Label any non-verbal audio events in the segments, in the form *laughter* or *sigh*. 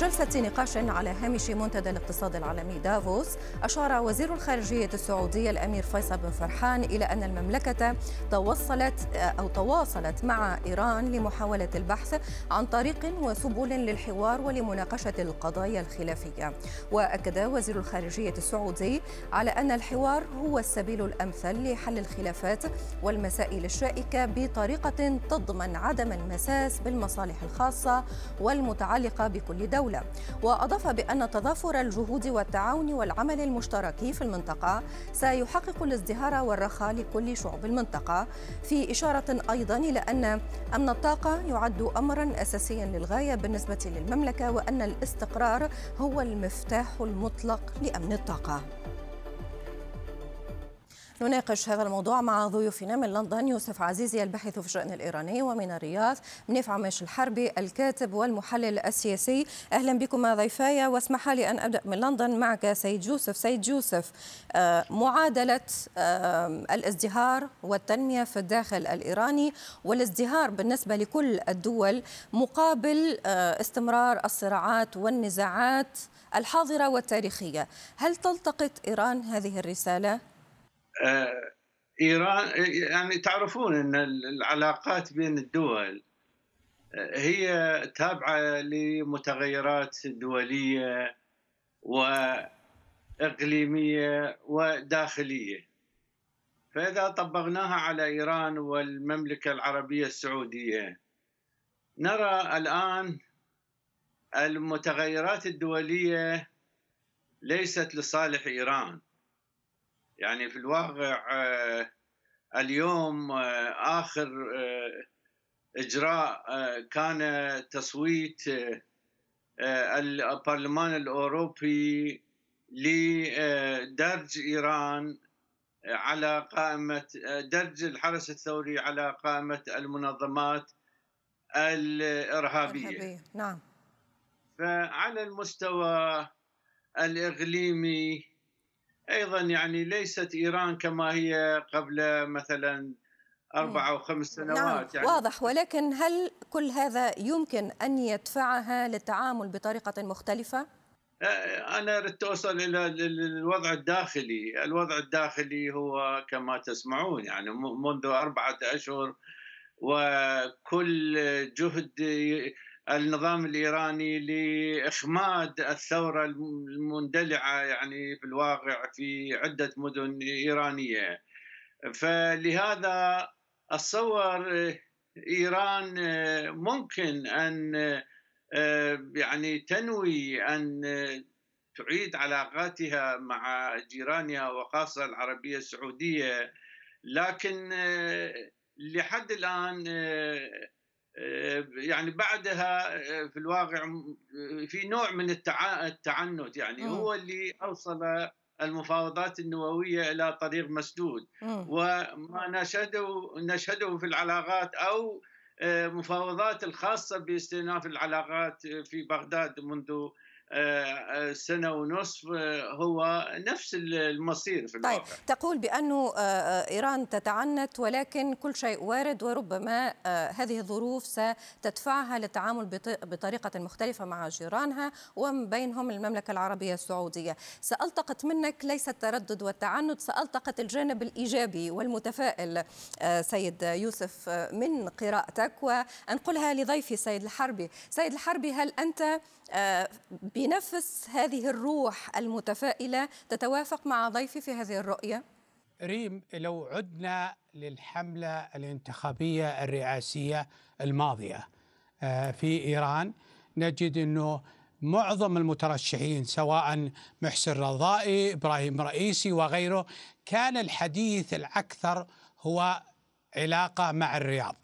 جلسة نقاش على هامش منتدى الاقتصاد العالمي دافوس. أشار وزير الخارجية السعودية الأمير فيصل بن فرحان إلى أن المملكة توصلت أو تواصلت مع إيران لمحاولة البحث عن طريق وسبل للحوار ولمناقشة القضايا الخلافية. وأكد وزير الخارجية السعودي على أن الحوار هو السبيل الأمثل لحل الخلافات والمسائل الشائكة بطريقة تضمن عدم المساس بالمصالح الخاصة والمتعلقة بكل دولة. وأضاف بأن تضافر الجهود والتعاون والعمل المشترك في المنطقة سيحقق الازدهار والرخاء لكل شعوب المنطقة. في إشارة أيضا إلى أن أمن الطاقة يعد أمرا أساسيا للغاية بالنسبة للمملكة وأن الاستقرار هو المفتاح المطلق لأمن الطاقة. نناقش هذا الموضوع مع ضيوفنا من لندن يوسف عزيزي الباحث في الشأن الإيراني ومن الرياض منيف عماش الحربي الكاتب والمحلل السياسي. أهلا بكم ضيفاي واسمح لي أن أبدأ من لندن معك سيد يوسف. سيد يوسف آه، معادلة آه، الازدهار والتنمية في الداخل الإيراني والازدهار بالنسبة لكل الدول مقابل آه، استمرار الصراعات والنزاعات الحاضرة والتاريخية. هل تلتقط إيران هذه الرسالة؟ آه، إيران يعني تعرفون إن العلاقات بين الدول آه، هي تابعة لمتغيرات دولية وإقليمية وداخلية. فإذا طبقناها على إيران والمملكة العربية السعودية نرى الآن المتغيرات الدولية ليست لصالح إيران. يعني في الواقع آه، اليوم آه، آخر آه، إجراء كان تصويت البرلمان الأوروبي لدرج إيران على قائمة درج الحرس الثوري على قائمة المنظمات الإرهابية نعم. فعلى المستوى الإقليمي أيضا يعني ليست إيران كما هي قبل مثلا أربع أو خمس سنوات نعم يعني واضح ولكن هل كل هذا يمكن أن يدفعها للتعامل بطريقة مختلفة؟ أنا أردت أوصل إلى الوضع الداخلي، الوضع الداخلي هو كما تسمعون يعني منذ أربعة أشهر وكل جهد النظام الإيراني لإخماد الثورة المندلعة يعني في الواقع في عدة مدن إيرانية. فلهذا اتصور إيران ممكن أن يعني تنوي أن تعيد علاقاتها مع جيرانها وخاصة العربية السعودية. لكن لحد الآن يعني بعدها آه، في الواقع آه، في نوع من التعنت يعني هو اللي أوصل المفاوضات النووية إلى طريق مسدود. وما نشهده نشهده في العلاقات أو مفاوضات الخاصة باستئناف العلاقات في بغداد منذ سنة ونصف هو نفس المصير في الواقع. طيب تقول بأنه إيران تتعنت ولكن كل شيء وارد وربما هذه الظروف ستدفعها للتعامل بطريقة مختلفة مع جيرانها ومن بينهم المملكة العربية السعودية. سألتقط منك ليس التردد والتعنت سألتقط الجانب الإيجابي والمتفائل سيد يوسف من قراءتك وأنقلها لضيفي سيد الحربي. سيد الحربي هل أنت بنفس هذه الروح المتفائلة تتوافق مع ضيفي في هذه الرؤية؟ ريم لو عدنا للحملة الانتخابية الرئاسية الماضية آه، في إيران نجد أنه معظم المترشحين سواء محسن رضائي إبراهيم رئيسي وغيره كان الحديث الأكثر هو علاقة مع الرياض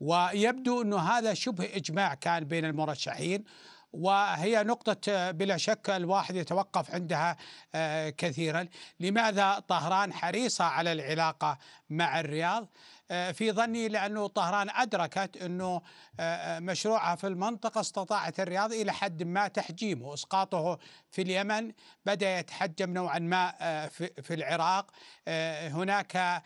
ويبدو أنه هذا شبه إجماع كان بين المرشحين وهي نقطة بلا شك الواحد يتوقف عندها آه، كثيرا. لماذا طهران حريصة على العلاقة مع الرياض؟ في ظني لأنه طهران أدركت أنه مشروعها في المنطقة استطاعت الرياض إلى حد ما تحجيمه. إسقاطه في اليمن بدأ يتحجم نوعا ما في العراق. هناك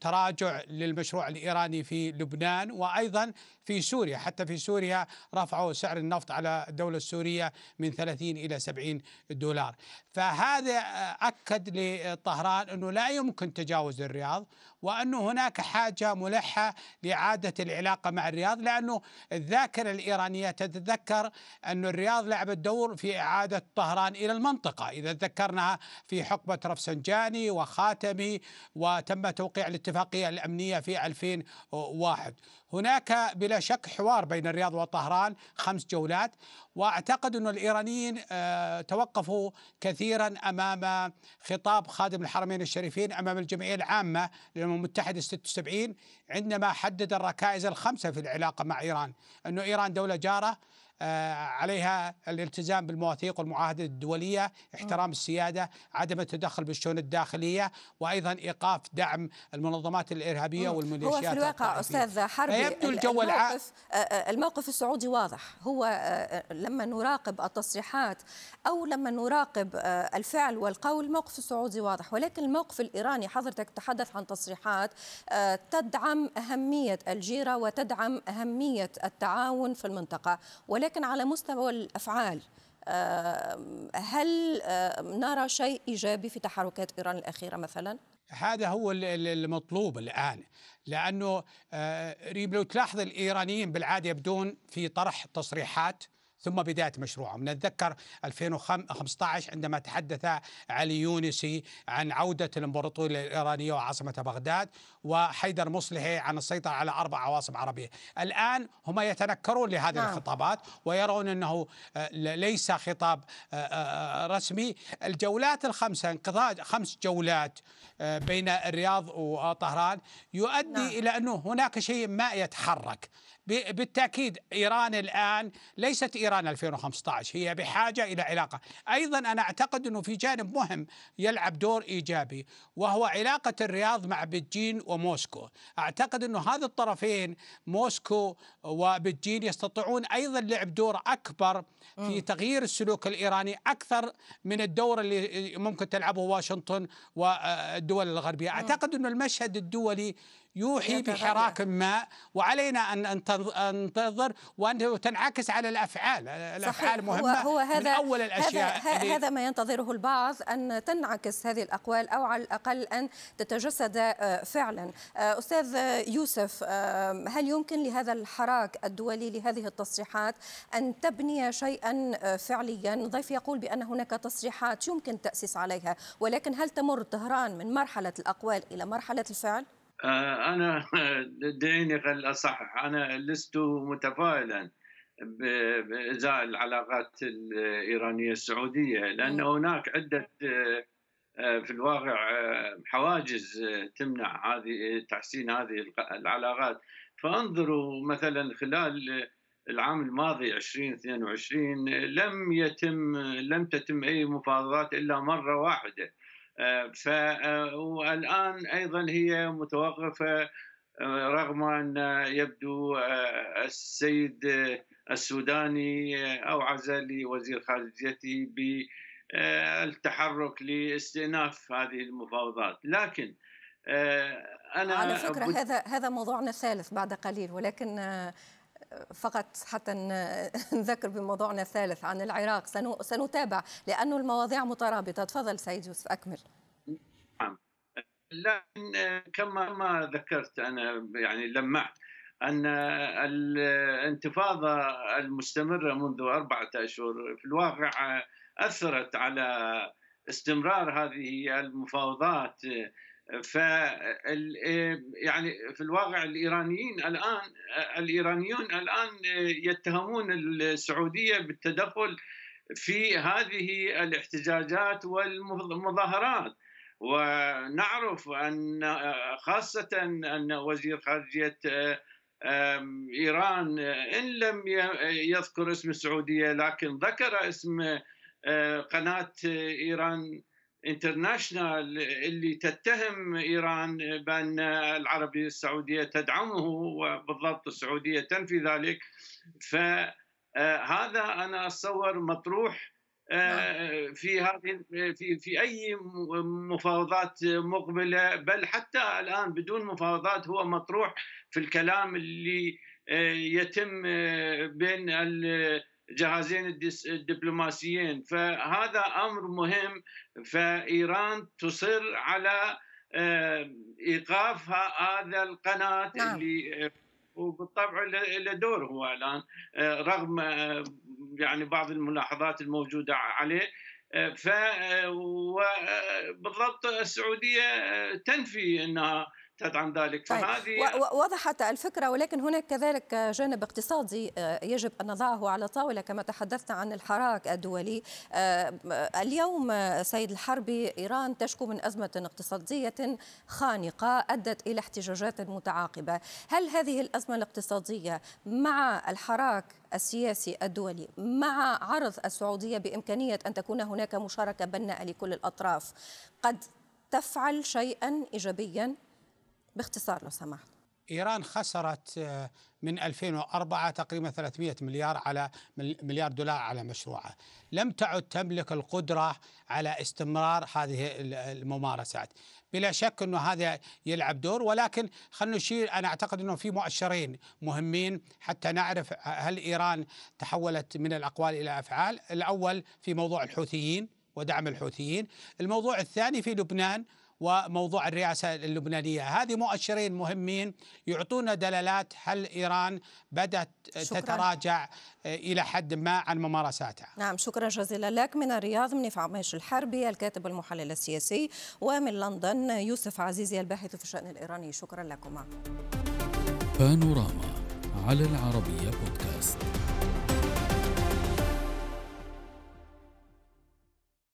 تراجع للمشروع الإيراني في لبنان وأيضا في سوريا. حتى في سوريا رفعوا سعر النفط على الدولة السورية من 30 إلى 70 دولار. فهذا أكد لطهران أنه لا يمكن تجاوز الرياض وأنه هناك حاجة ملحة لإعادة العلاقة مع الرياض لأنه الذاكرة الإيرانية تتذكر أن الرياض لعبت دور في إعادة طهران إلى المنطقة. إذا تذكرنا في حقبة رفسنجاني وخاتمي وتم توقيع الاتفاقية الأمنية في 2001 هناك بلا شك حوار بين الرياض وطهران خمس جولات. وأعتقد أن الإيرانيين آه، توقفوا كثيرا أمام خطاب خادم الحرمين الشريفين أمام الجمعية العامة للأمم المتحدة 76 عندما حدد الركائز الخمسة في العلاقة مع إيران. انه إيران دولة جارة عليها الالتزام بالمواثيق والمعاهدات الدولية احترام السيادة عدم التدخل بالشؤون الداخلية وأيضا إيقاف دعم المنظمات الإرهابية والميليشيات هو في الواقع أستاذ حربي يبدو الجو الموقف, آه، آه، الموقف السعودي واضح. هو لما نراقب التصريحات أو لما نراقب الفعل والقول الموقف السعودي واضح. ولكن الموقف الإيراني حضرتك تحدث عن تصريحات تدعم أهمية الجيرة وتدعم أهمية التعاون في المنطقة. ولكن ولكن على مستوى الأفعال هل نرى شيء إيجابي في تحركات إيران الأخيرة مثلا؟ هذا هو المطلوب الآن لأنه آه، لو تلاحظ الإيرانيين بالعادة يبدون في طرح تصريحات ثم بداية مشروعهم نتذكر 2015 عندما تحدث علي يونسي عن عودة الإمبراطورية الإيرانية وعاصمة بغداد وحيدر مصلحي عن السيطرة على أربع عواصم عربية الآن هم يتنكرون لهذه نعم. الخطابات ويرون أنه ليس خطاب رسمي الجولات الخمسة انقضاء خمس جولات بين الرياض وطهران يؤدي نعم. إلى أنه هناك شيء ما يتحرك بالتأكيد إيران الآن ليست إيران 2015 هي بحاجة إلى علاقة، أيضا أنا أعتقد إنه في جانب مهم يلعب دور إيجابي وهو علاقة الرياض مع بجين وموسكو، أعتقد إنه هذا الطرفين موسكو وبجين يستطيعون أيضا لعب دور أكبر في تغيير السلوك الإيراني أكثر من الدور اللي ممكن تلعبه واشنطن والدول الغربية، أعتقد إنه المشهد الدولي يوحي بحراك ما وعلينا ان ننتظر وان تنعكس على الأفعال، الأفعال مهمة هو, هو هذا من اول الأشياء هذا, هذا ما ينتظره البعض أن تنعكس هذه الأقوال أو على الأقل أن تتجسد آه، فعلا. آه، أستاذ يوسف آه، هل يمكن لهذا الحراك الدولي لهذه التصريحات أن تبني شيئا فعليا؟ ضيف يقول بأن هناك تصريحات يمكن التاسيس عليها، ولكن هل تمر طهران من مرحلة الأقوال إلى مرحلة الفعل؟ آه، أنا *laughs* دعيني خل أصحح. أنا لست متفائلا بإزاء العلاقات الإيرانية السعودية لأن هناك عدة آه، في الواقع آه، حواجز تمنع هذه تحسين هذه العلاقات. فانظروا مثلا خلال العام الماضي 2022 لم يتم لم تتم أي مفاوضات إلا مرة واحدة. والآن أيضا هي متوقفة رغم أن يبدو السيد السوداني أوعز لوزير خارجيته بالتحرك لاستئناف هذه المفاوضات. لكن أنا على فكرة هذا هذا موضوعنا الثالث بعد قليل ولكن فقط حتى *laughs* نذكر بموضوعنا الثالث عن العراق. سنتابع لأن المواضيع مترابطة. تفضل سيد يوسف أكمل. نعم. لكن كما ما ذكرت أنا يعني لمعت أن الانتفاضة المستمرة منذ أربعة أشهر في الواقع أثرت على استمرار هذه المفاوضات ف يعني في الواقع الإيرانيين الآن الإيرانيون الآن يتهمون السعودية بالتدخل في هذه الاحتجاجات والمظاهرات. ونعرف أن خاصة أن وزير خارجية إيران إن لم يذكر اسم السعودية لكن ذكر اسم قناة إيران انترناشنال اللي تتهم إيران بأن العربية السعودية تدعمه وبالضبط السعودية تنفي ذلك فهذا أنا أتصور مطروح نعم. في هذه في في أي مفاوضات مقبلة بل حتى الآن بدون مفاوضات هو مطروح في الكلام اللي يتم بين الجهازين الدبلوماسيين. فهذا أمر مهم. فإيران تصر على ايقاف هذا القناة نعم. اللي وبالطبع له دور هو الآن رغم يعني بعض الملاحظات الموجودة عليه. ف وبالضبط السعودية تنفي إنها تدعم ذلك. طيب. فهذه وضحت الفكرة ولكن هناك كذلك جانب اقتصادي آه، يجب أن نضعه على طاولة كما تحدثنا عن الحراك الدولي. آه، اليوم آه، سيد الحربي إيران تشكو من أزمة اقتصادية خانقة أدت إلى احتجاجات متعاقبة. هل هذه الأزمة الاقتصادية مع الحراك السياسي الدولي مع عرض السعودية بإمكانية أن تكون هناك مشاركة بناءة لكل الأطراف قد تفعل شيئا إيجابيا؟ باختصار لو سمحت. إيران خسرت آه، من 2004 تقريبا 300 مليار على مليار دولار على مشروعها لم تعد تملك القدرة على استمرار هذه الممارسات. بلا شك إنه هذا يلعب دور ولكن خلينا نشير أنا أعتقد إنه في مؤشرين مهمين حتى نعرف هل إيران تحولت من الأقوال إلى أفعال. الأول في موضوع الحوثيين ودعم الحوثيين. الموضوع الثاني في لبنان وموضوع الرئاسة اللبنانية. هذه مؤشرين مهمين يعطونا دلالات هل إيران بدأت شكرا. تتراجع آه، إلى حد ما عن ممارساتها. نعم شكرا جزيلا لك. من الرياض منيف عميش الحربي الكاتب والمحلل السياسي ومن لندن يوسف عزيزي الباحث في الشأن الإيراني. شكرا لكما. بانوراما على العربية بودكاست.